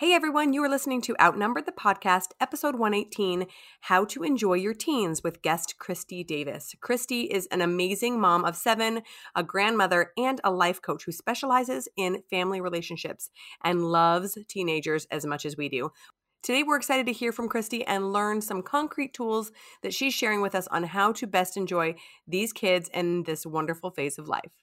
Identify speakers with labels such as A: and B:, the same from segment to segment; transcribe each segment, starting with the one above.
A: Hey everyone, you are listening to Outnumbered the Podcast, episode 118 How to Enjoy Your Teens with guest Christy Davis. Christy is an amazing mom of seven, a grandmother, and a life coach who specializes in family relationships and loves teenagers as much as we do. Today, we're excited to hear from Christy and learn some concrete tools that she's sharing with us on how to best enjoy these kids in this wonderful phase of life.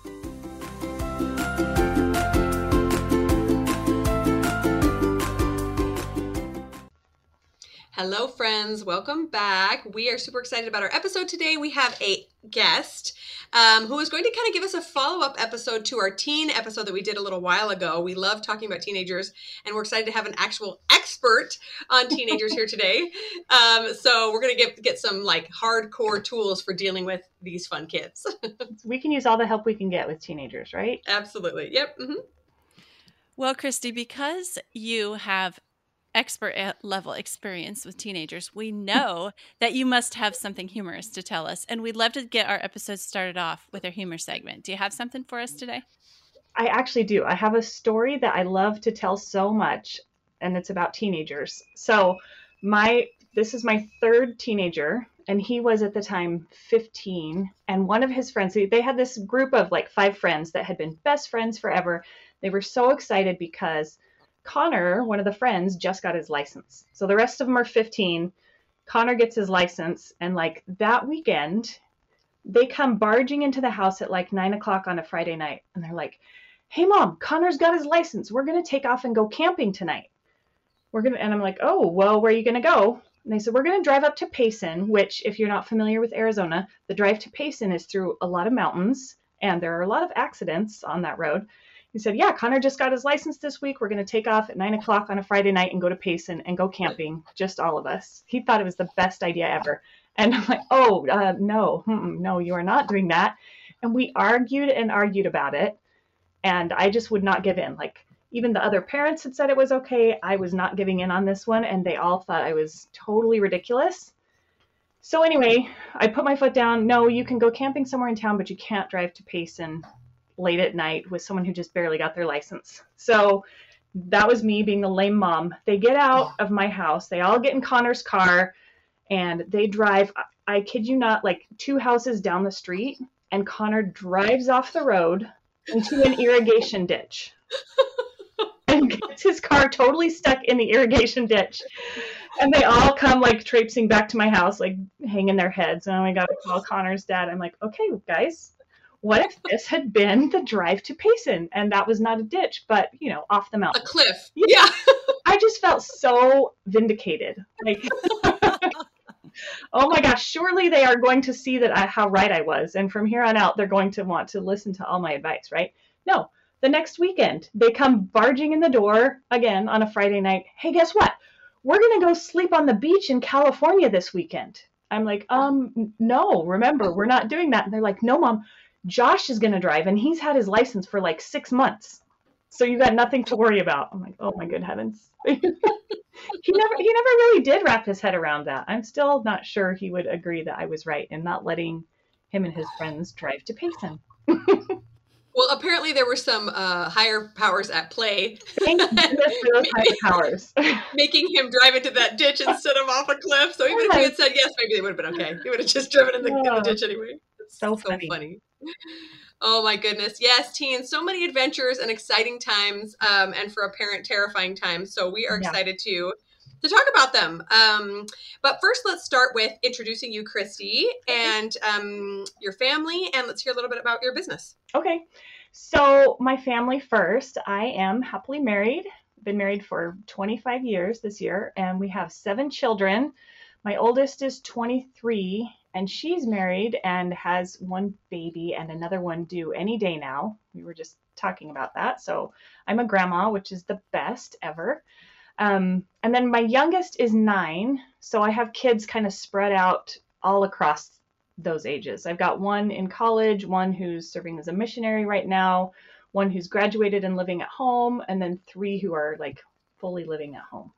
A: Hello, friends. Welcome back. We are super excited about our episode today. We have a guest um, who is going to kind of give us a follow up episode to our teen episode that we did a little while ago. We love talking about teenagers, and we're excited to have an actual expert on teenagers here today. Um, so we're going to get get some like hardcore tools for dealing with these fun kids.
B: we can use all the help we can get with teenagers, right?
A: Absolutely. Yep. Mm-hmm.
C: Well, Christy, because you have expert level experience with teenagers, we know that you must have something humorous to tell us. And we'd love to get our episodes started off with our humor segment. Do you have something for us today?
B: I actually do. I have a story that I love to tell so much, and it's about teenagers. So, my this is my third teenager, and he was at the time 15. And one of his friends, they had this group of like five friends that had been best friends forever. They were so excited because Connor, one of the friends, just got his license. So the rest of them are 15. Connor gets his license, and like that weekend, they come barging into the house at like nine o'clock on a Friday night, and they're like, "Hey, mom, Connor's got his license. We're gonna take off and go camping tonight. We're gonna." And I'm like, "Oh, well, where are you gonna go?" And they said, "We're gonna drive up to Payson, which, if you're not familiar with Arizona, the drive to Payson is through a lot of mountains, and there are a lot of accidents on that road." He said, Yeah, Connor just got his license this week. We're going to take off at nine o'clock on a Friday night and go to Payson and go camping, just all of us. He thought it was the best idea ever. And I'm like, Oh, uh, no, no, you are not doing that. And we argued and argued about it. And I just would not give in. Like, even the other parents had said it was okay. I was not giving in on this one. And they all thought I was totally ridiculous. So, anyway, I put my foot down. No, you can go camping somewhere in town, but you can't drive to Payson late at night with someone who just barely got their license. So that was me being the lame mom. They get out of my house, they all get in Connor's car, and they drive, I kid you not, like two houses down the street, and Connor drives off the road into an irrigation ditch. and gets his car totally stuck in the irrigation ditch. And they all come like traipsing back to my house, like hanging their heads. And I got to call Connor's dad. I'm like, okay, guys, what if this had been the drive to Payson and that was not a ditch, but you know, off the mountain?
A: A cliff. Yeah.
B: I just felt so vindicated. Like, oh my gosh, surely they are going to see that I, how right I was. And from here on out, they're going to want to listen to all my advice, right? No, the next weekend, they come barging in the door again on a Friday night. Hey, guess what? We're going to go sleep on the beach in California this weekend. I'm like, um, no, remember, we're not doing that. And they're like, no, mom, Josh is going to drive and he's had his license for like six months. So you got nothing to worry about. I'm like, oh my good heavens. he never he never really did wrap his head around that. I'm still not sure he would agree that I was right in not letting him and his friends drive to Payson.
A: well, apparently there were some uh, higher powers at play. Thank
B: higher powers.
A: making him drive into that ditch instead of off a cliff. So even if he had said yes, maybe they would have been okay. He would have just driven in the, in the ditch anyway.
B: So, so funny.
A: funny. Oh my goodness. Yes, teens, so many adventures and exciting times, um, and for a parent, terrifying times. So we are yeah. excited to to talk about them. Um, but first, let's start with introducing you, Christy, and um, your family, and let's hear a little bit about your business.
B: Okay. So, my family first. I am happily married. Been married for 25 years this year, and we have seven children. My oldest is 23 and she's married and has one baby and another one due any day now. We were just talking about that. So I'm a grandma, which is the best ever. Um, and then my youngest is nine. So I have kids kind of spread out all across those ages. I've got one in college, one who's serving as a missionary right now, one who's graduated and living at home, and then three who are like fully living at home.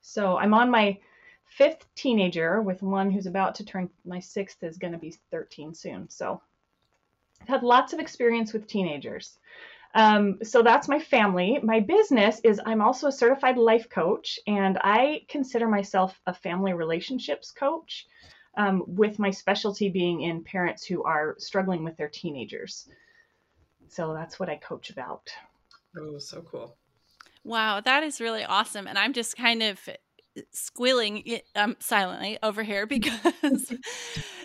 B: So I'm on my fifth teenager with one who's about to turn my sixth is going to be 13 soon. So I've had lots of experience with teenagers. Um, so that's my family. My business is I'm also a certified life coach, and I consider myself a family relationships coach, um, with my specialty being in parents who are struggling with their teenagers. So that's what I coach about.
A: Oh, so cool.
C: Wow, that is really awesome. And I'm just kind of squealing um, silently over here because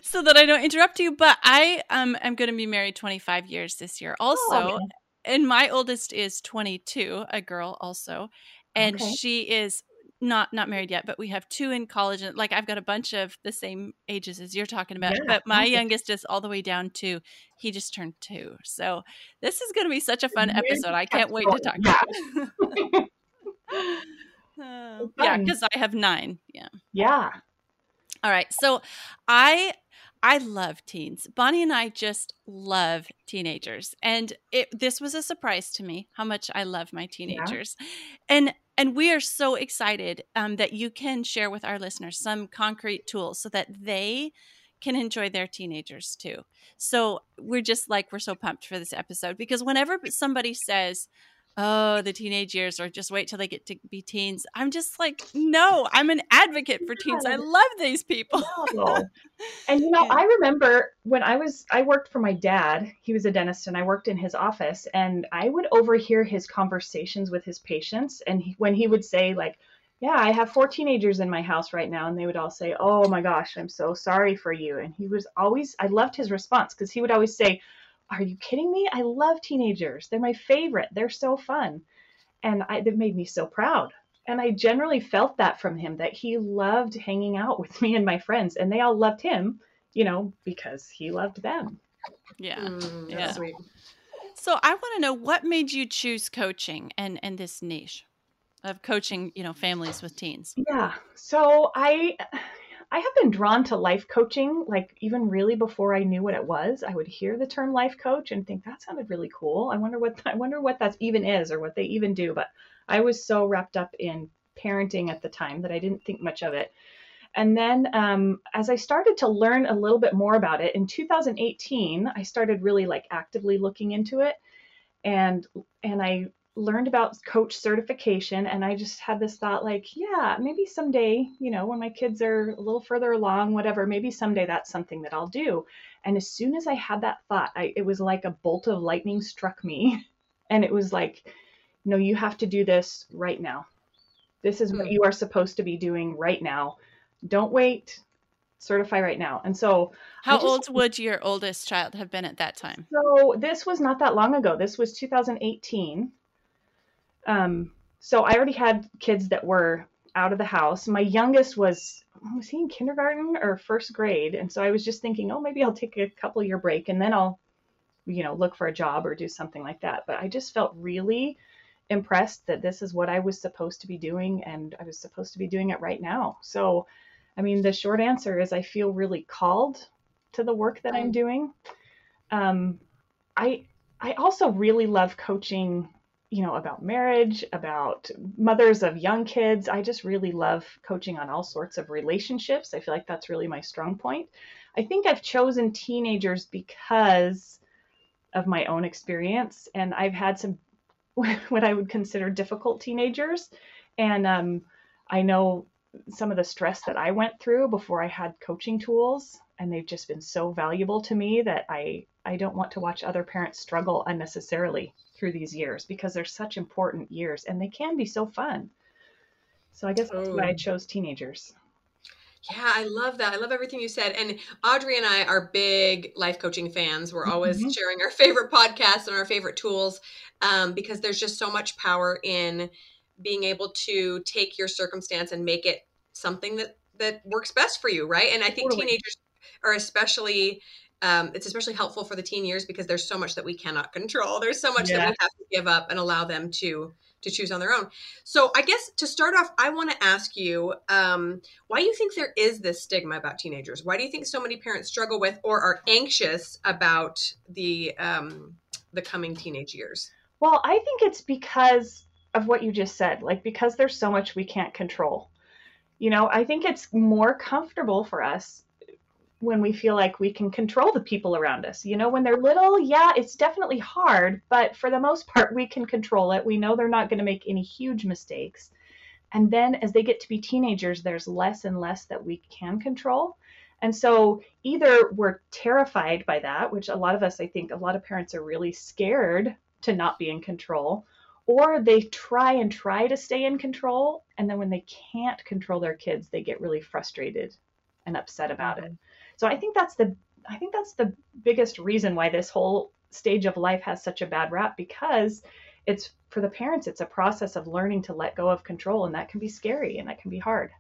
C: so that I don't interrupt you. But I um, am going to be married 25 years this year also. Oh, okay. And my oldest is 22, a girl also. And okay. she is not not married yet, but we have two in college, and like I've got a bunch of the same ages as you're talking about. Yeah. But my youngest is all the way down to he just turned two. So this is going to be such a fun episode. I can't wait to talk. Yeah. uh, yeah, because I have nine. Yeah.
B: Yeah.
C: All right. So I I love teens. Bonnie and I just love teenagers. And it, this was a surprise to me how much I love my teenagers. Yeah. And and we are so excited um, that you can share with our listeners some concrete tools so that they can enjoy their teenagers too. So we're just like, we're so pumped for this episode because whenever somebody says, oh, the teenage years, or just wait till they get to be teens. I'm just like, no, I'm an advocate for teens. I love these people.
B: and you know, yeah. I remember when I was, I worked for my dad. He was a dentist, and I worked in his office, and I would overhear his conversations with his patients. And he, when he would say, like, yeah, I have four teenagers in my house right now. And they would all say, Oh my gosh, I'm so sorry for you. And he was always, I loved his response because he would always say, are you kidding me? I love teenagers. They're my favorite. They're so fun. And I, it made me so proud. And I generally felt that from him that he loved hanging out with me and my friends. And they all loved him, you know, because he loved them.
C: Yeah. Mm, yeah. Sweet. So I want to know what made you choose coaching and, and this niche of coaching, you know, families with teens.
B: Yeah. So I I have been drawn to life coaching, like even really before I knew what it was. I would hear the term life coach and think that sounded really cool. I wonder what I wonder what that even is or what they even do. But I was so wrapped up in parenting at the time that I didn't think much of it. And then um, as I started to learn a little bit more about it in 2018, I started really like actively looking into it, and and I learned about coach certification and I just had this thought like, yeah, maybe someday, you know, when my kids are a little further along, whatever, maybe someday that's something that I'll do. And as soon as I had that thought, I, it was like a bolt of lightning struck me. And it was like, no, you have to do this right now. This is what hmm. you are supposed to be doing right now. Don't wait. Certify right now. And so,
C: how just, old would your oldest child have been at that time?
B: So, this was not that long ago. This was 2018. Um, so I already had kids that were out of the house. My youngest was was he in kindergarten or first grade, and so I was just thinking, oh, maybe I'll take a couple year break and then I'll, you know, look for a job or do something like that. But I just felt really impressed that this is what I was supposed to be doing, and I was supposed to be doing it right now. So, I mean, the short answer is I feel really called to the work that I'm doing. Um, I I also really love coaching you know, about marriage, about mothers of young kids. I just really love coaching on all sorts of relationships. I feel like that's really my strong point. I think I've chosen teenagers because of my own experience, and I've had some what I would consider difficult teenagers. And um, I know some of the stress that I went through before I had coaching tools, and they've just been so valuable to me that I I don't want to watch other parents struggle unnecessarily through these years because they're such important years and they can be so fun. So I guess that's why I chose teenagers.
A: Yeah, I love that. I love everything you said. And Audrey and I are big life coaching fans. We're always mm-hmm. sharing our favorite podcasts and our favorite tools um, because there's just so much power in being able to take your circumstance and make it something that that works best for you, right? And I think totally. teenagers are especially um, it's especially helpful for the teen years because there's so much that we cannot control. There's so much
B: Yeah.
A: that we have to give up and allow them to to choose on their own. So I guess to start off, I want to ask you um, why you think there is this stigma about teenagers. Why do you think so many parents struggle with or are anxious about the um, the coming teenage years?
B: Well, I think it's because of what you just said, like because there's so much we can't control. You know, I think it's more comfortable for us when we feel like we can control the people around us. You know, when they're little, yeah, it's definitely hard, but for the most part, we can control it. We know they're not going to make any huge mistakes. And then as they get to be teenagers, there's less and less that we can control. And so either we're terrified by that, which a lot of us, I think, a lot of parents are really scared to not be in control, or they try and try to stay in control. And then when they can't control their kids, they get really frustrated and upset about uh-huh. it. So I think that's the I think that's the biggest reason why this whole stage of life has such a bad rap because it's for the parents it's a process of learning to let go of control and that can be scary and that can be hard.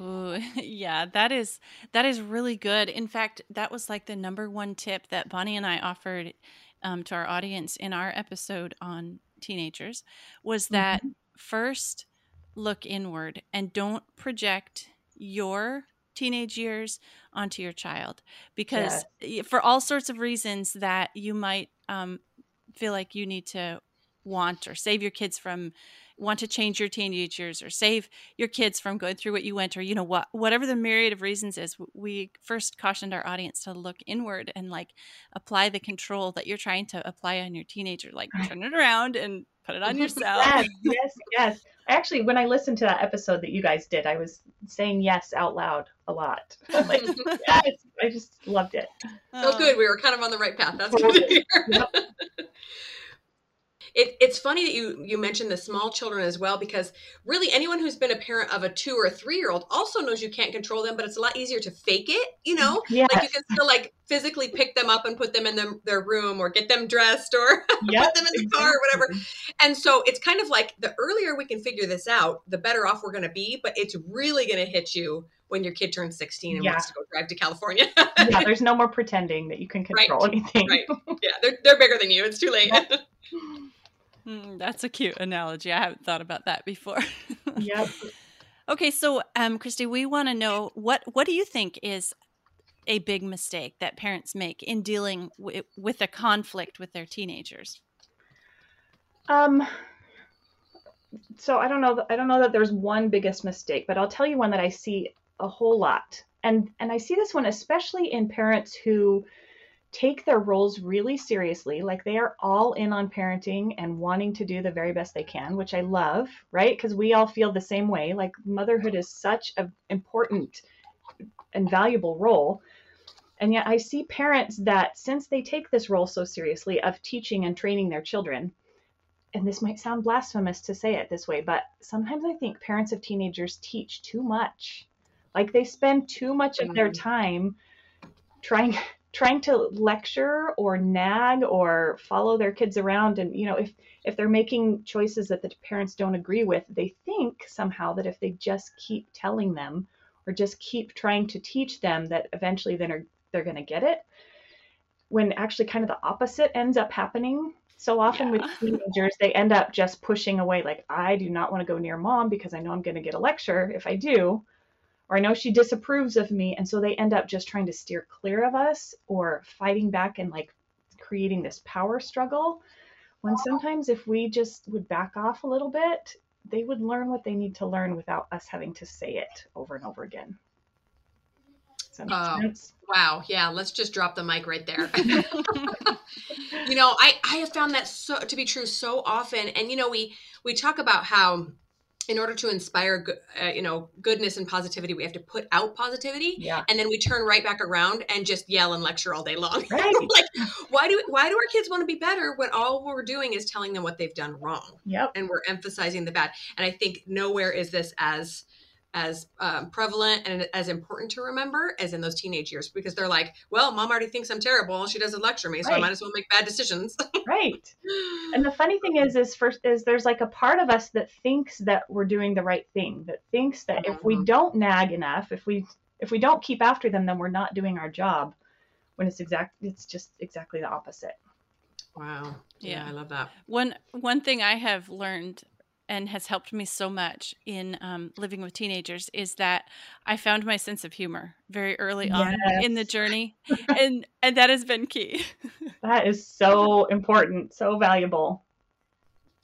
C: Ooh, yeah, that is that is really good. In fact, that was like the number one tip that Bonnie and I offered um, to our audience in our episode on teenagers was that first look inward and don't project your teenage years onto your child because for all sorts of reasons that you might um, feel like you need to want or save your kids from want to change your teenage years or save your kids from going through what you went or you know what whatever the myriad of reasons is we first cautioned our audience to look inward and like apply the control that you're trying to apply on your teenager like turn it around and put it on yourself
B: Yes, yes, yes. Actually, when I listened to that episode that you guys did, I was saying yes out loud a lot. like, yes, I just loved it.
A: Oh, good. We were kind of on the right path. That's good to hear. It, it's funny that you you mentioned the small children as well because really anyone who's been a parent of a two or a three year old also knows you can't control them, but it's a lot easier to fake it. You know,
B: Yes.
A: like you can still like physically pick them up and put them in them, their room or get them dressed or
B: Yep,
A: put them in the car or whatever. And so it's kind of like the earlier we can figure this out, the better off we're going to be. But it's really going to hit you when your kid turns 16 and
B: Yeah.
A: wants to go drive to California.
B: yeah, there's no more pretending that you can
A: Right,
B: control anything.
A: right. yeah, they're, they're bigger than you. It's too late.
C: Mm, that's a cute analogy i haven't thought about that before
B: Yep.
C: okay so um christy we want to know what what do you think is a big mistake that parents make in dealing wi- with a conflict with their teenagers
B: Um. So I don't know. I don't know that there's one biggest mistake, but I'll tell you one that I see a whole lot, and and I see this one especially in parents who take their roles really seriously, like they are all in on parenting and wanting to do the very best they can, which I love, right? Because we all feel the same way. Like motherhood is such an important and valuable role. And yet I see parents that since they take this role so seriously of teaching and training their children, and this might sound blasphemous to say it this way, but sometimes I think parents of teenagers teach too much. Like they spend too much of their
A: Mhm.
B: time trying trying to lecture or nag or follow their kids around and you know if if they're making choices that the parents don't agree with they think somehow that if they just keep telling them or just keep trying to teach them that eventually then are, they're going to get it when actually kind of the opposite ends up happening. So often with teenagers they end up just pushing away like i do not want to go near mom because i know i'm going to get a lecture if i do or i know she disapproves of me and so they end up just trying to steer clear of us or fighting back and like creating this power struggle when sometimes if we just would back off a little bit they would learn what they need to learn without us having to say it over and over again
A: Oh. Wow. Yeah. Let's just drop the mic right there. you know, I, I have found that so to be true so often. And, you know, we, we talk about how in order to inspire, uh, you know, goodness and positivity, we have to put out positivity.
B: yeah
A: And then we turn right back around and just yell and lecture all day long.
B: right
A: like, why do why do our kids want to be better when all we're doing is telling them what they've done wrong?
B: yep
A: and we're emphasizing the bad. And I think nowhere is this as as um, prevalent and as important to remember as in those teenage years because they're like, well, mom already thinks I'm terrible. She doesn't lecture me, so I might as well make bad decisions.
B: right and the funny thing is is first is there's like a part of us that thinks that we're doing the right thing that thinks that if we
A: Mhm.
B: don't nag enough if we if we don't keep after them then we're not doing our job when it's exact it's just exactly the opposite
A: wow yeah, yeah i love that
C: one one thing i have learned and has helped me so much in um, living with teenagers is that I found my sense of humor very early on in the journey, and and that has been key.
B: that is so important, so valuable.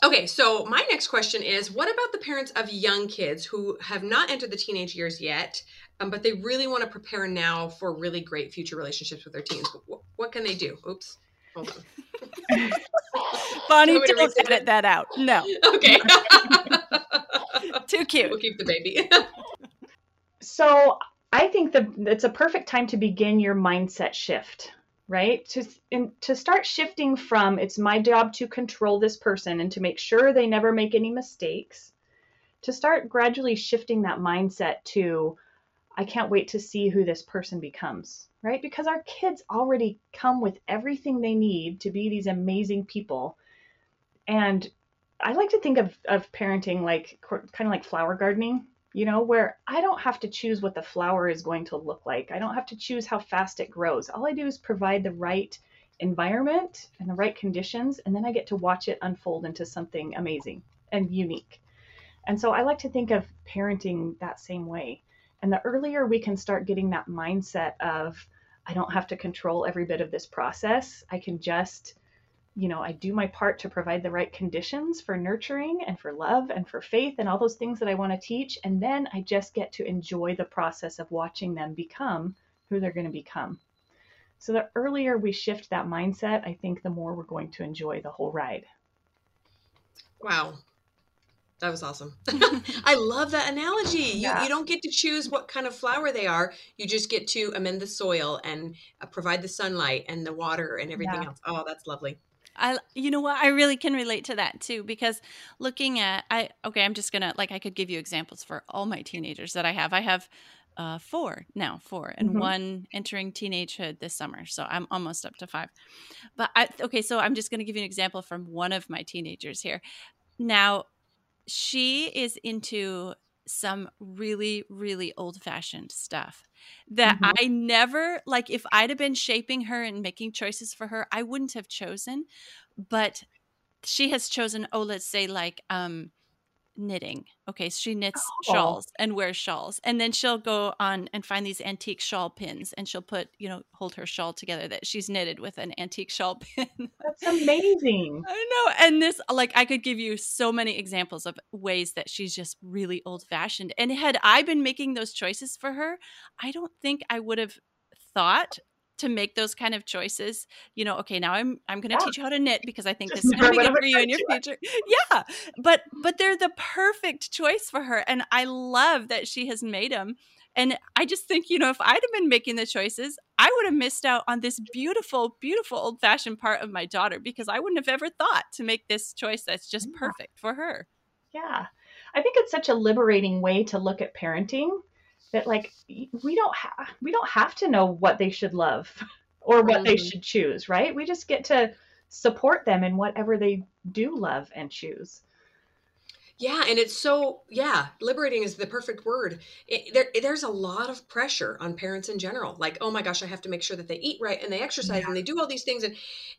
A: Okay, so my next question is what about the parents of young kids who have not entered the teenage years yet, um, but they really want to prepare now for really great future relationships with their teens? What, what can they do? Oops. Hold
C: on. Bonnie, don't edit that out. No.
A: Okay.
C: Too cute.
A: We'll keep the baby.
B: so I think that it's a perfect time to begin your mindset shift, right? To in, to start shifting from it's my job to control this person and to make sure they never make any mistakes, to start gradually shifting that mindset to I can't wait to see who this person becomes right? Because our kids already come with everything they need to be these amazing people. And I like to think of, of parenting like kind of like flower gardening, you know, where I don't have to choose what the flower is going to look like. I don't have to choose how fast it grows. All I do is provide the right environment and the right conditions, and then I get to watch it unfold into something amazing and unique. And so I like to think of parenting that same way. And the earlier we can start getting that mindset of, I don't have to control every bit of this process. I can just, you know, I do my part to provide the right conditions for nurturing and for love and for faith and all those things that I want to teach. And then I just get to enjoy the process of watching them become who they're going to become. So the earlier we shift that mindset, I think the more we're going to enjoy the whole ride.
A: Wow. That was awesome. I love that analogy. Yeah. You, you don't get to choose what kind of flower they are. You just get to amend the soil and uh, provide the sunlight and the water and everything yeah. else. Oh, that's lovely.
C: I you know what I really can relate to that too because looking at I okay I'm just gonna like I could give you examples for all my teenagers that I have I have uh, four now four and mm-hmm. one entering teenagehood this summer so I'm almost up to five but I okay so I'm just gonna give you an example from one of my teenagers here now she is into some really really old fashioned stuff that mm-hmm. I never like if I'd have been shaping her and making choices for her I wouldn't have chosen but she has chosen oh let's say like um knitting. Okay, so she knits oh. shawls and wears shawls. And then she'll go on and find these antique shawl pins and she'll put, you know, hold her shawl together that she's knitted with an antique shawl pin.
B: That's amazing.
C: I know. And this like I could give you so many examples of ways that she's just really old-fashioned. And had I been making those choices for her, I don't think I would have thought to make those kind of choices you know okay now i'm i'm going to yeah. teach you how to knit because i think this is going to be good for you in your future yeah but but they're the perfect choice for her and i love that she has made them and i just think you know if i'd have been making the choices i would have missed out on this beautiful beautiful old fashioned part of my daughter because i wouldn't have ever thought to make this choice that's just yeah. perfect for her
B: yeah i think it's such a liberating way to look at parenting that like we don't have we don't have to know what they should love or what mm-hmm. they should choose, right? We just get to support them in whatever they do love and choose.
A: Yeah, and it's so yeah, liberating is the perfect word. It, there, there's a lot of pressure on parents in general. Like, oh my gosh, I have to make sure that they eat right and they exercise yeah. and they do all these things, and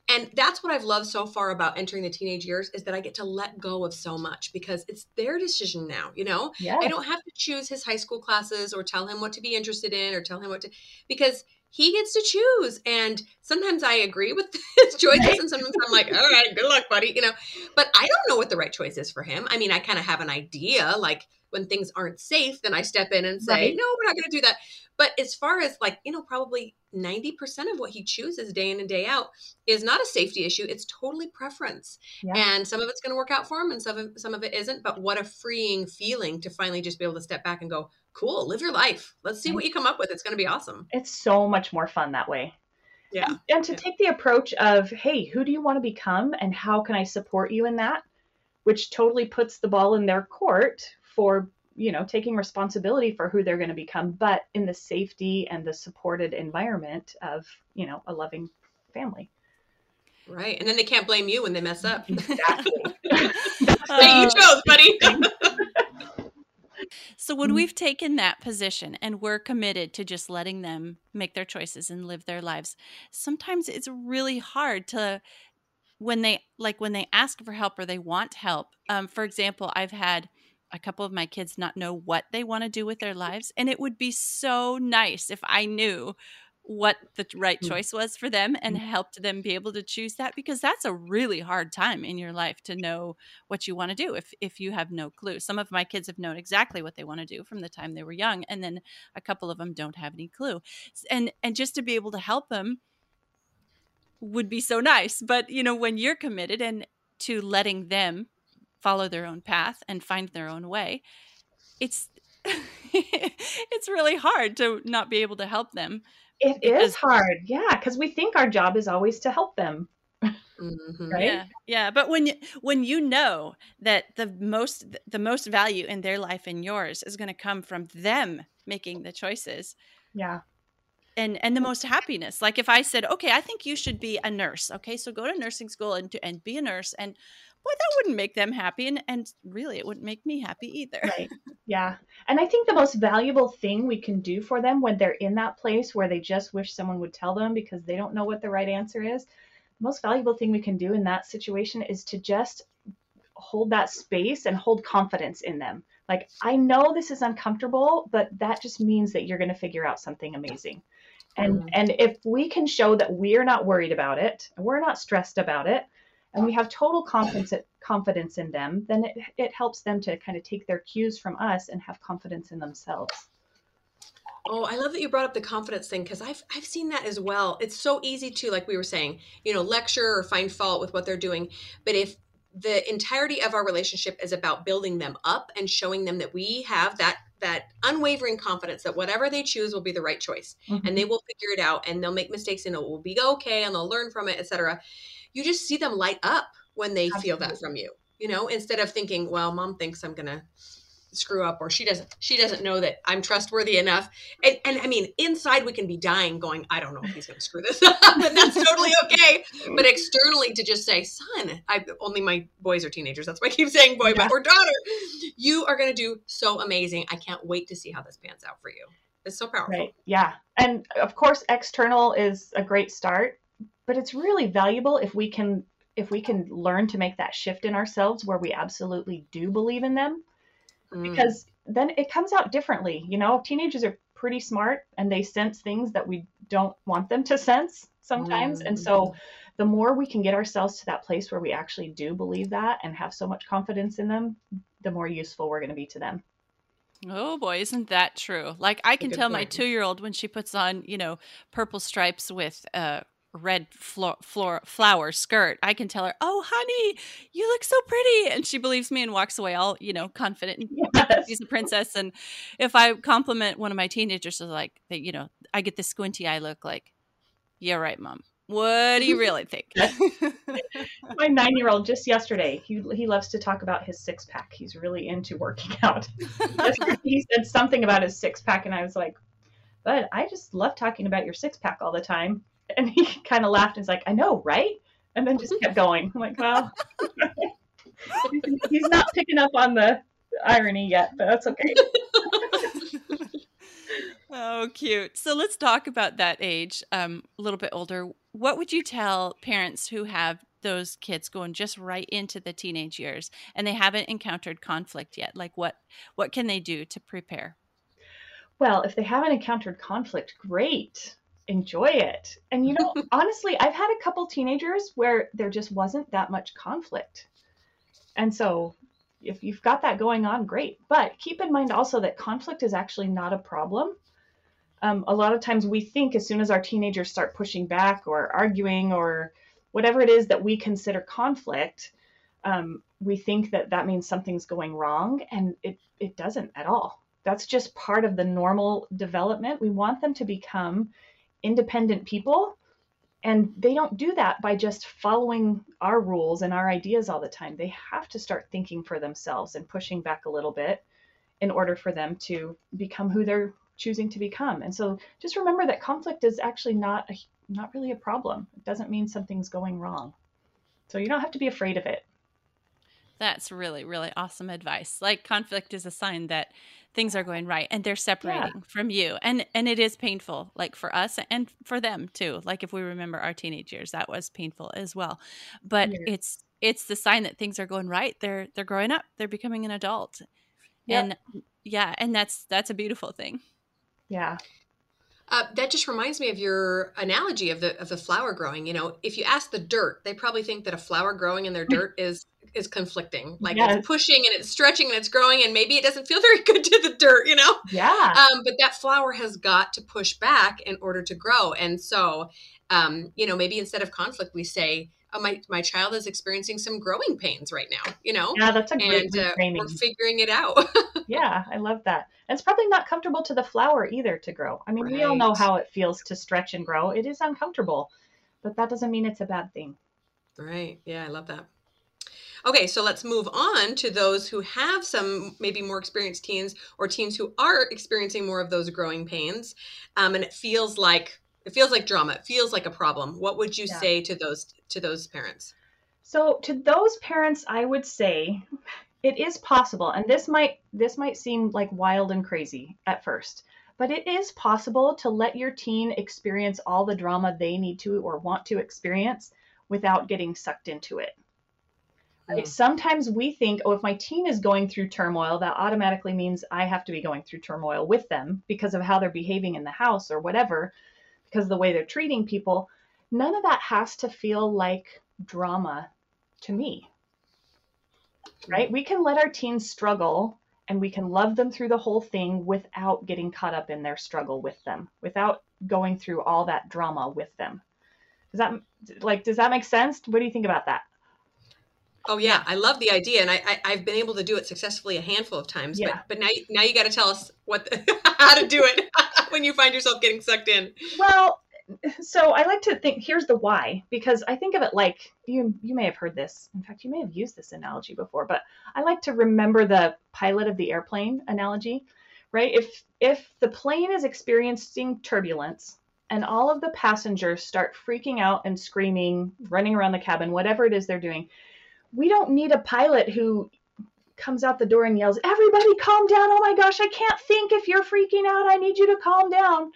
A: and that's what I've loved so far about entering the teenage years is that I get to let go of so much because it's their decision now. You know, yes. I don't have to choose his high school classes or tell him what to be interested in or tell him what to because he gets to choose. And sometimes I agree with his choices, right. and sometimes I'm like, all right, good luck, buddy. You know, but I don't know what the right choice is for him. I mean, I kind of have an idea, like when things aren't safe, then I step in and say, right. no, we're not going to do that. But as far as like, you know, probably 90% of what he chooses day in and day out is not a safety issue. It's totally preference. Yeah. And some of it's going to work out for him and some of, some of it isn't. But what a freeing feeling to finally just be able to step back and go, cool, live your life. Let's see what you come up with. It's going to be awesome.
B: It's so much more fun that way.
A: Yeah.
B: And, and to
A: yeah.
B: take the approach of, hey, who do you want to become and how can I support you in that? Which totally puts the ball in their court for you know taking responsibility for who they're going to become but in the safety and the supported environment of you know a loving family
A: right and then they can't blame you when they mess up exactly hey, you chose buddy
C: So when mm-hmm. we've taken that position and we're committed to just letting them make their choices and live their lives, sometimes it's really hard to when they like when they ask for help or they want help. Um, for example, I've had a couple of my kids not know what they want to do with their lives, and it would be so nice if I knew what the right mm. choice was for them and mm. helped them be able to choose that because that's a really hard time in your life to know what you want to do if if you have no clue. Some of my kids have known exactly what they want to do from the time they were young and then a couple of them don't have any clue. And and just to be able to help them would be so nice. But you know, when you're committed and to letting them follow their own path and find their own way, it's it's really hard to not be able to help them
B: it is hard, yeah, because we think our job is always to help them.
C: Mm-hmm. Right? Yeah, yeah. But when you when you know that the most the most value in their life and yours is going to come from them making the choices,
B: yeah,
C: and and the most happiness. Like if I said, okay, I think you should be a nurse. Okay, so go to nursing school and to, and be a nurse, and boy, that wouldn't make them happy. And, and really, it wouldn't make me happy either.
B: Right. Yeah. And I think the most valuable thing we can do for them when they're in that place where they just wish someone would tell them because they don't know what the right answer is, the most valuable thing we can do in that situation is to just hold that space and hold confidence in them. Like, I know this is uncomfortable, but that just means that you're going to figure out something amazing. And, mm. and if we can show that we're not worried about it, we're not stressed about it, and we have total confidence confidence in them, then it, it helps them to kind of take their cues from us and have confidence in themselves.
A: Oh, I love that you brought up the confidence thing because I've I've seen that as well. It's so easy to, like we were saying, you know, lecture or find fault with what they're doing. But if the entirety of our relationship is about building them up and showing them that we have that that unwavering confidence that whatever they choose will be the right choice mm-hmm. and they will figure it out and they'll make mistakes and it will be okay and they'll learn from it, etc you just see them light up when they Absolutely. feel that from you you know instead of thinking well mom thinks i'm gonna screw up or she doesn't she doesn't know that i'm trustworthy enough. And and i mean inside we can be dying going i don't know if he's gonna screw this up and that's totally okay. But mm-hmm. externally to just say son i only my boys are teenagers. That's why i keep saying boy yeah. but or daughter. You are gonna do so amazing. I can't wait to see how this pans out for you. It's so powerful.
B: Right. Yeah. And of course external is a great start but it's really valuable if we can if we can learn to make that shift in ourselves where we absolutely do believe in them mm. because then it comes out differently you know teenagers are pretty smart and they sense things that we don't want them to sense sometimes mm. and so mm-hmm. the more we can get ourselves to that place where we actually do believe that and have so much confidence in them the more useful we're going to be to them
C: Oh boy, isn't that true? Like I can tell point. my two year old when she puts on, you know, purple stripes with uh, red floor, floor flower skirt, I can tell her, "Oh, honey, you look so pretty," and she believes me and walks away all you know confident yes. she's a princess. And if I compliment one of my teenagers, is like they, you know, I get the squinty eye look, like, "Yeah, right, mom." What do you really think?
B: my nine-year-old just yesterday, he he loves to talk about his six pack. He's really into working out. he said something about his six pack, and I was like, "But I just love talking about your six pack all the time." And he kind of laughed and was like, I know, right? And then just kept going. I'm like, well, he's not picking up on the irony yet, but that's okay.
C: oh, cute. So let's talk about that age, um, a little bit older. What would you tell parents who have those kids going just right into the teenage years and they haven't encountered conflict yet? Like what what can they do to prepare?
B: Well, if they haven't encountered conflict, great enjoy it. And you know, honestly, I've had a couple teenagers where there just wasn't that much conflict. And so if you've got that going on, great. But keep in mind also that conflict is actually not a problem. Um, a lot of times we think as soon as our teenagers start pushing back or arguing or whatever it is that we consider conflict, um, we think that that means something's going wrong, and it, it doesn't at all. That's just part of the normal development. We want them to become independent people and they don't do that by just following our rules and our ideas all the time. They have to start thinking for themselves and pushing back a little bit in order for them to become who they're choosing to become. And so just remember that conflict is actually not a, not really a problem. It doesn't mean something's going wrong. So you don't have to be afraid of it.
C: That's really, really awesome advice. Like conflict is a sign that things are going right and they're separating yeah. from you. And and it is painful, like for us and for them too. Like if we remember our teenage years, that was painful as well. But yeah. it's it's the sign that things are going right. They're they're growing up. They're becoming an adult. Yep. And yeah, and that's that's a beautiful thing.
B: Yeah.
A: Uh, that just reminds me of your analogy of the of the flower growing. You know, if you ask the dirt, they probably think that a flower growing in their dirt is is conflicting. Like yes. it's pushing and it's stretching and it's growing, and maybe it doesn't feel very good to the dirt. You know.
B: Yeah.
A: Um, but that flower has got to push back in order to grow, and so, um, you know, maybe instead of conflict, we say, oh, my my child is experiencing some growing pains right now. You know.
B: Yeah, that's a great
A: and, uh, We're figuring it out.
B: yeah, I love that. And it's probably not comfortable to the flower either to grow. I mean, right. we all know how it feels to stretch and grow. It is uncomfortable, but that doesn't mean it's a bad thing.
A: Right. Yeah, I love that. Okay, so let's move on to those who have some maybe more experienced teens or teens who are experiencing more of those growing pains, um, and it feels like it feels like drama. It feels like a problem. What would you yeah. say to those to those parents?
B: So to those parents, I would say it is possible and this might this might seem like wild and crazy at first but it is possible to let your teen experience all the drama they need to or want to experience without getting sucked into it mm. sometimes we think oh if my teen is going through turmoil that automatically means i have to be going through turmoil with them because of how they're behaving in the house or whatever because of the way they're treating people none of that has to feel like drama to me right? We can let our teens struggle and we can love them through the whole thing without getting caught up in their struggle with them, without going through all that drama with them. Does that like does that make sense? What do you think about that?
A: Oh yeah, I love the idea, and I, I have been able to do it successfully a handful of times. Yeah. But but now now you got to tell us what the, how to do it when you find yourself getting sucked in.
B: Well, so I like to think here's the why because I think of it like you you may have heard this. In fact, you may have used this analogy before, but I like to remember the pilot of the airplane analogy, right? If if the plane is experiencing turbulence and all of the passengers start freaking out and screaming, running around the cabin, whatever it is they're doing, we don't need a pilot who comes out the door and yells, "Everybody calm down. Oh my gosh, I can't think if you're freaking out. I need you to calm down."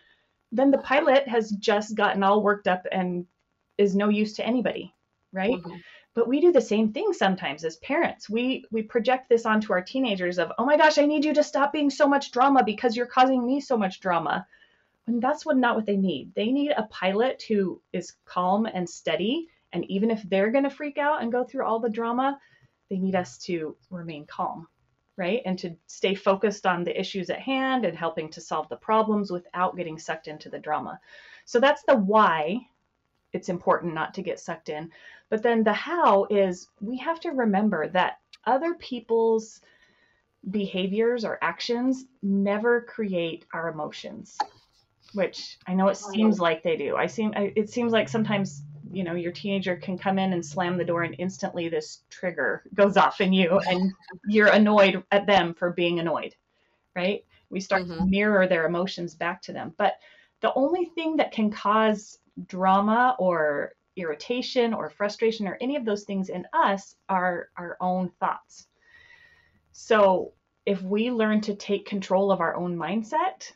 B: Then the pilot has just gotten all worked up and is no use to anybody, right? Mm-hmm. But we do the same thing sometimes as parents. We we project this onto our teenagers of, "Oh my gosh, I need you to stop being so much drama because you're causing me so much drama." And that's what not what they need. They need a pilot who is calm and steady, and even if they're going to freak out and go through all the drama, they need us to remain calm right? And to stay focused on the issues at hand and helping to solve the problems without getting sucked into the drama. So that's the why it's important not to get sucked in. But then the how is we have to remember that other people's behaviors or actions never create our emotions, which I know it seems like they do. I seem it seems like sometimes you know your teenager can come in and slam the door and instantly this trigger goes off in you and you're annoyed at them for being annoyed right? We start mm-hmm. to mirror their emotions back to them. But the only thing that can cause drama or irritation or frustration or any of those things in us are our own thoughts. So if we learn to take control of our own mindset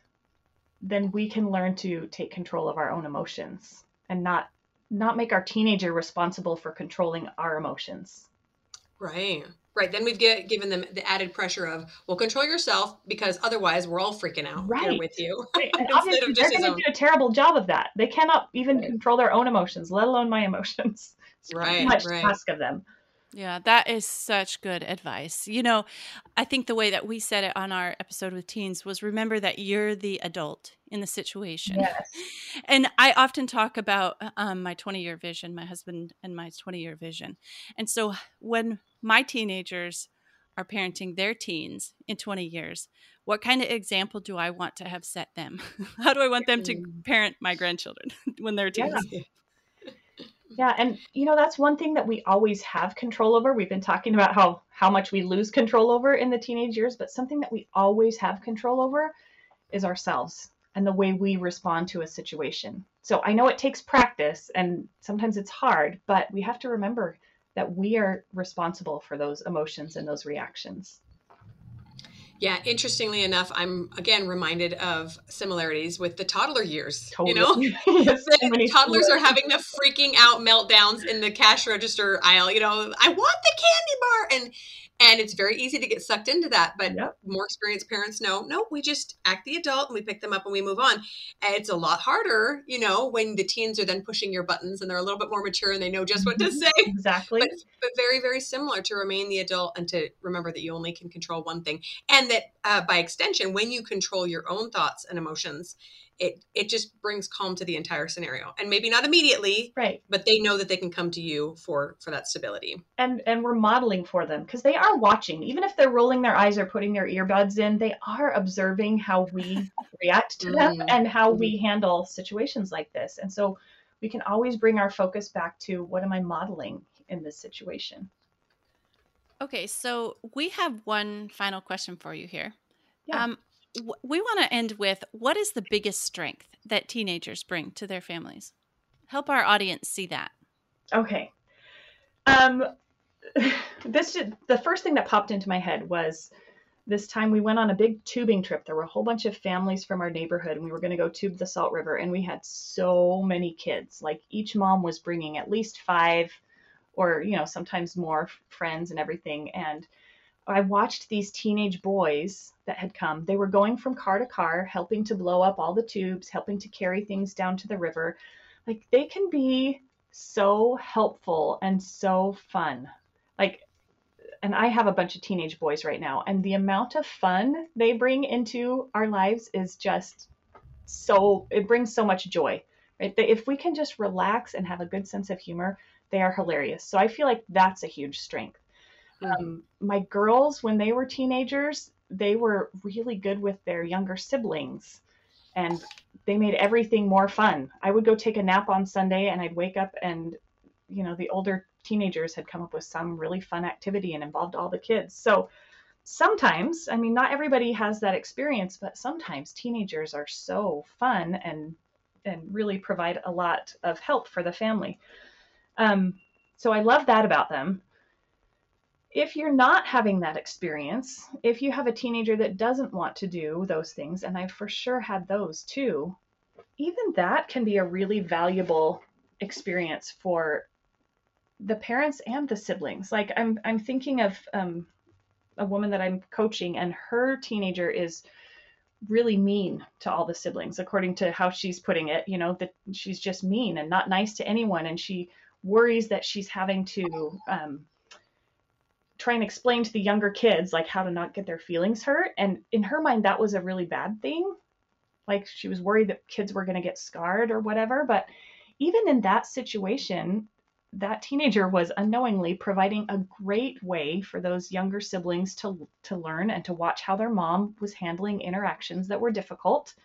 B: then we can learn to take control of our own emotions and not not make our teenager responsible for controlling our emotions.
A: Right. Right. Then we've get, given them the added pressure of, well, control yourself because otherwise we're all freaking out right. with you.
B: Right. And obviously they're going to do a terrible job of that. They cannot even right. control their own emotions, let alone my emotions. It's right. much right. to ask of them.
C: Yeah, that is such good advice. You know, I think the way that we said it on our episode with teens was remember that you're the adult in the situation. Yes. And I often talk about um, my 20 year vision, my husband and my 20 year vision. And so when my teenagers are parenting their teens in 20 years, what kind of example do I want to have set them? How do I want them to mm. parent my grandchildren when they're teens?
B: Yeah. Yeah, and you know that's one thing that we always have control over. We've been talking about how how much we lose control over in the teenage years, but something that we always have control over is ourselves and the way we respond to a situation. So I know it takes practice and sometimes it's hard, but we have to remember that we are responsible for those emotions and those reactions.
A: Yeah, interestingly enough, I'm again reminded of similarities with the toddler years.
B: Totally.
A: You know,
B: so
A: toddlers are having the freaking out meltdowns in the cash register aisle. You know, I want the candy bar, and and it's very easy to get sucked into that. But
B: Yep.
A: more experienced parents know, no, we just act the adult and we pick them up and we move on. And it's a lot harder, you know, when the teens are then pushing your buttons and they're a little bit more mature and they know just what to
B: Mhm.
A: say
B: Exactly.
A: but, but very very similar to remain the adult and to remember that you only can control one thing and that uh, by extension when you control your own thoughts and emotions it it just brings calm to the entire scenario and maybe not immediately
B: right.
A: but they know that they can come to you for for that stability
B: and and we're modeling for them because they are watching even if they're rolling their eyes or putting their earbuds in they are observing how we react to them
A: Mhm.
B: and how we handle situations like this and so we can always bring our focus back to what am i modeling in this situation
C: Okay, so we have one final question for you here.
B: Yeah.
C: Um, w- we want to end with what is the biggest strength that teenagers bring to their families? Help our audience see that.
B: okay um this the first thing that popped into my head was this time we went on a big tubing trip there were a whole bunch of families from our neighborhood and we were going to go tube the salt river and we had so many kids like each mom was bringing at least five or you know sometimes more friends and everything and i watched these teenage boys that had come they were going from car to car helping to blow up all the tubes helping to carry things down to the river like they can be so helpful and so fun like and I have a bunch of teenage boys right now, and the amount of fun they bring into our lives is just so, it brings so much joy. Right? If we can just relax and have a good sense of humor, they are hilarious. So I feel like that's a huge strength. Um, my girls, when they were teenagers, they were really good with their younger siblings and they made everything more fun. I would go take a nap on Sunday and I'd wake up and, you know, the older teenagers had come up with some really fun activity and involved all the kids. So sometimes, I mean, not everybody has that experience, but sometimes teenagers are so fun and and really provide a lot of help for the family. Um, so I love that about them. If you're not having that experience, if you have a teenager that doesn't want to do those things, and I've for sure had those too, even that can be a really valuable experience for the parents and the siblings. Like I'm I'm thinking of um, a woman that I'm coaching, and her teenager is really mean to all the siblings, according to how she's putting it. You know that she's just mean and not nice to anyone, and she worries that she's having to um, try and explain to the younger kids like how to not get their feelings hurt. And in her mind, that was a really bad thing. Like she was worried that kids were going to get scarred or whatever. But even in that situation, that teenager was unknowingly providing a great way for those younger siblings to to learn and to watch how their mom was handling interactions that were difficult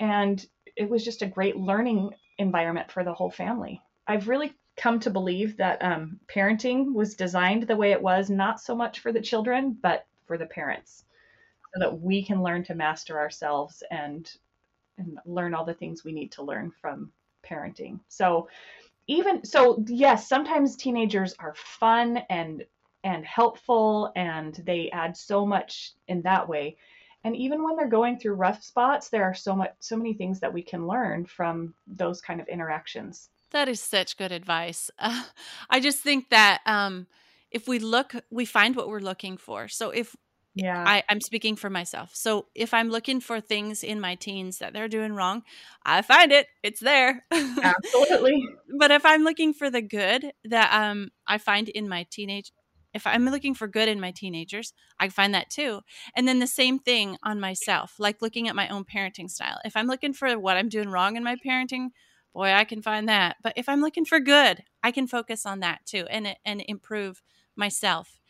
B: and it was just a great learning environment for the whole family i've really come to believe that um, parenting was designed the way it was not so much for the children but for the parents. So that we can learn to master ourselves and and learn all the things we need to learn from parenting. So even so yes sometimes teenagers are fun and and helpful and they add so much in that way. And even when they're going through rough spots there are so much so many things that we can learn from those kind of interactions
C: That is such good advice. Uh, I just think that um, if we look, we find what we're looking for. So if
B: yeah
C: I, I'm speaking for myself, so if I'm looking for things in my teens that they're doing wrong, I find it. It's there.
B: absolutely
C: but if I'm looking for the good that um I find in my teenage if I'm looking for good in my teenagers, I find that too. And then the same thing on myself, like looking at my own parenting style. If I'm looking for what I'm doing wrong in my parenting, boy, I can find that. But if I'm looking for good, I can focus on that too and and improve myself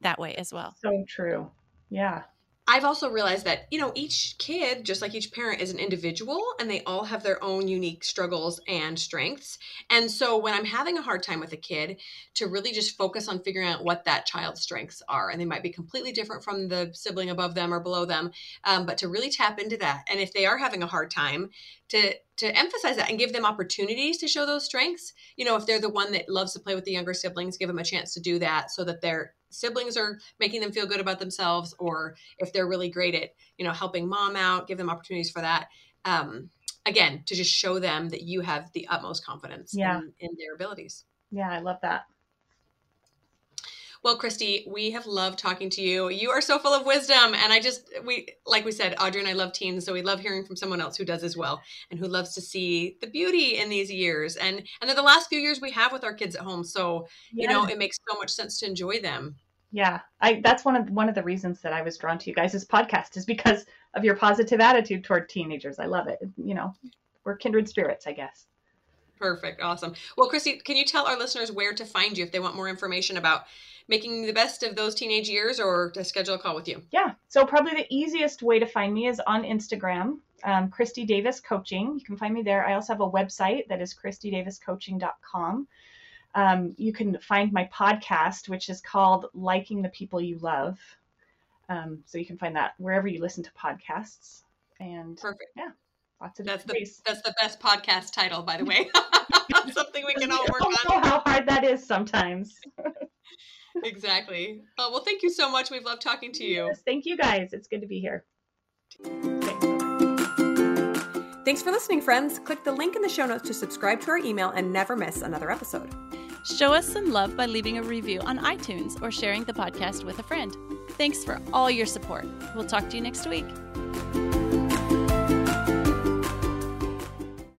C: that way as well.
B: so true yeah
A: I've also realized that, you know, each kid, just like each parent, is an individual and they all have their own unique struggles and strengths. And so when I'm having a hard time with a kid, to really just focus on figuring out what that child's strengths are. And they might be completely different from the sibling above them or below them, um, but to really tap into that. And if they are having a hard time, to to emphasize that and give them opportunities to show those strengths. You know, if they're the one that loves to play with the younger siblings, give them a chance to do that so that their siblings are making them feel good about themselves or if they're really great at, you know, helping mom out, give them opportunities for that. Um, again, to just show them that you have the utmost confidence
B: yeah.
A: in, in their abilities.
B: Yeah, I love that.
A: Well, Christy, we have loved talking to you. You are so full of wisdom. And I just, we, like we said, Audrey and I love teens. So we love hearing from someone else who does as well and who loves to see the beauty in these years. And, and they're the last few years we have with our kids at home. So, yeah. you know, it makes so much sense to enjoy them.
B: Yeah. I, that's one of, one of the reasons that I was drawn to you guys' podcast is because of your positive attitude toward teenagers. I love it. You know, we're kindred spirits, I guess.
A: Perfect. Awesome. Well, Christy, can you tell our listeners where to find you if they want more information about making the best of those teenage years or to schedule a call with you?
B: Yeah. So, probably the easiest way to find me is on Instagram, um, Christy Davis Coaching. You can find me there. I also have a website that is christydaviscoaching.com. Um, you can find my podcast, which is called Liking the People You Love. Um, so, you can find that wherever you listen to podcasts. And
A: perfect.
B: Yeah. Lots of
A: that's the that's the best podcast title, by the way. Something we can all work
B: on. I know how hard that is sometimes.
A: exactly. Oh, well, thank you so much. We've loved talking to you.
B: Yes, thank you guys. It's good to be here.
A: Thanks for listening, friends. Click the link in the show notes to subscribe to our email and never miss another episode.
C: Show us some love by leaving a review on iTunes or sharing the podcast with a friend. Thanks for all your support. We'll talk to you next week.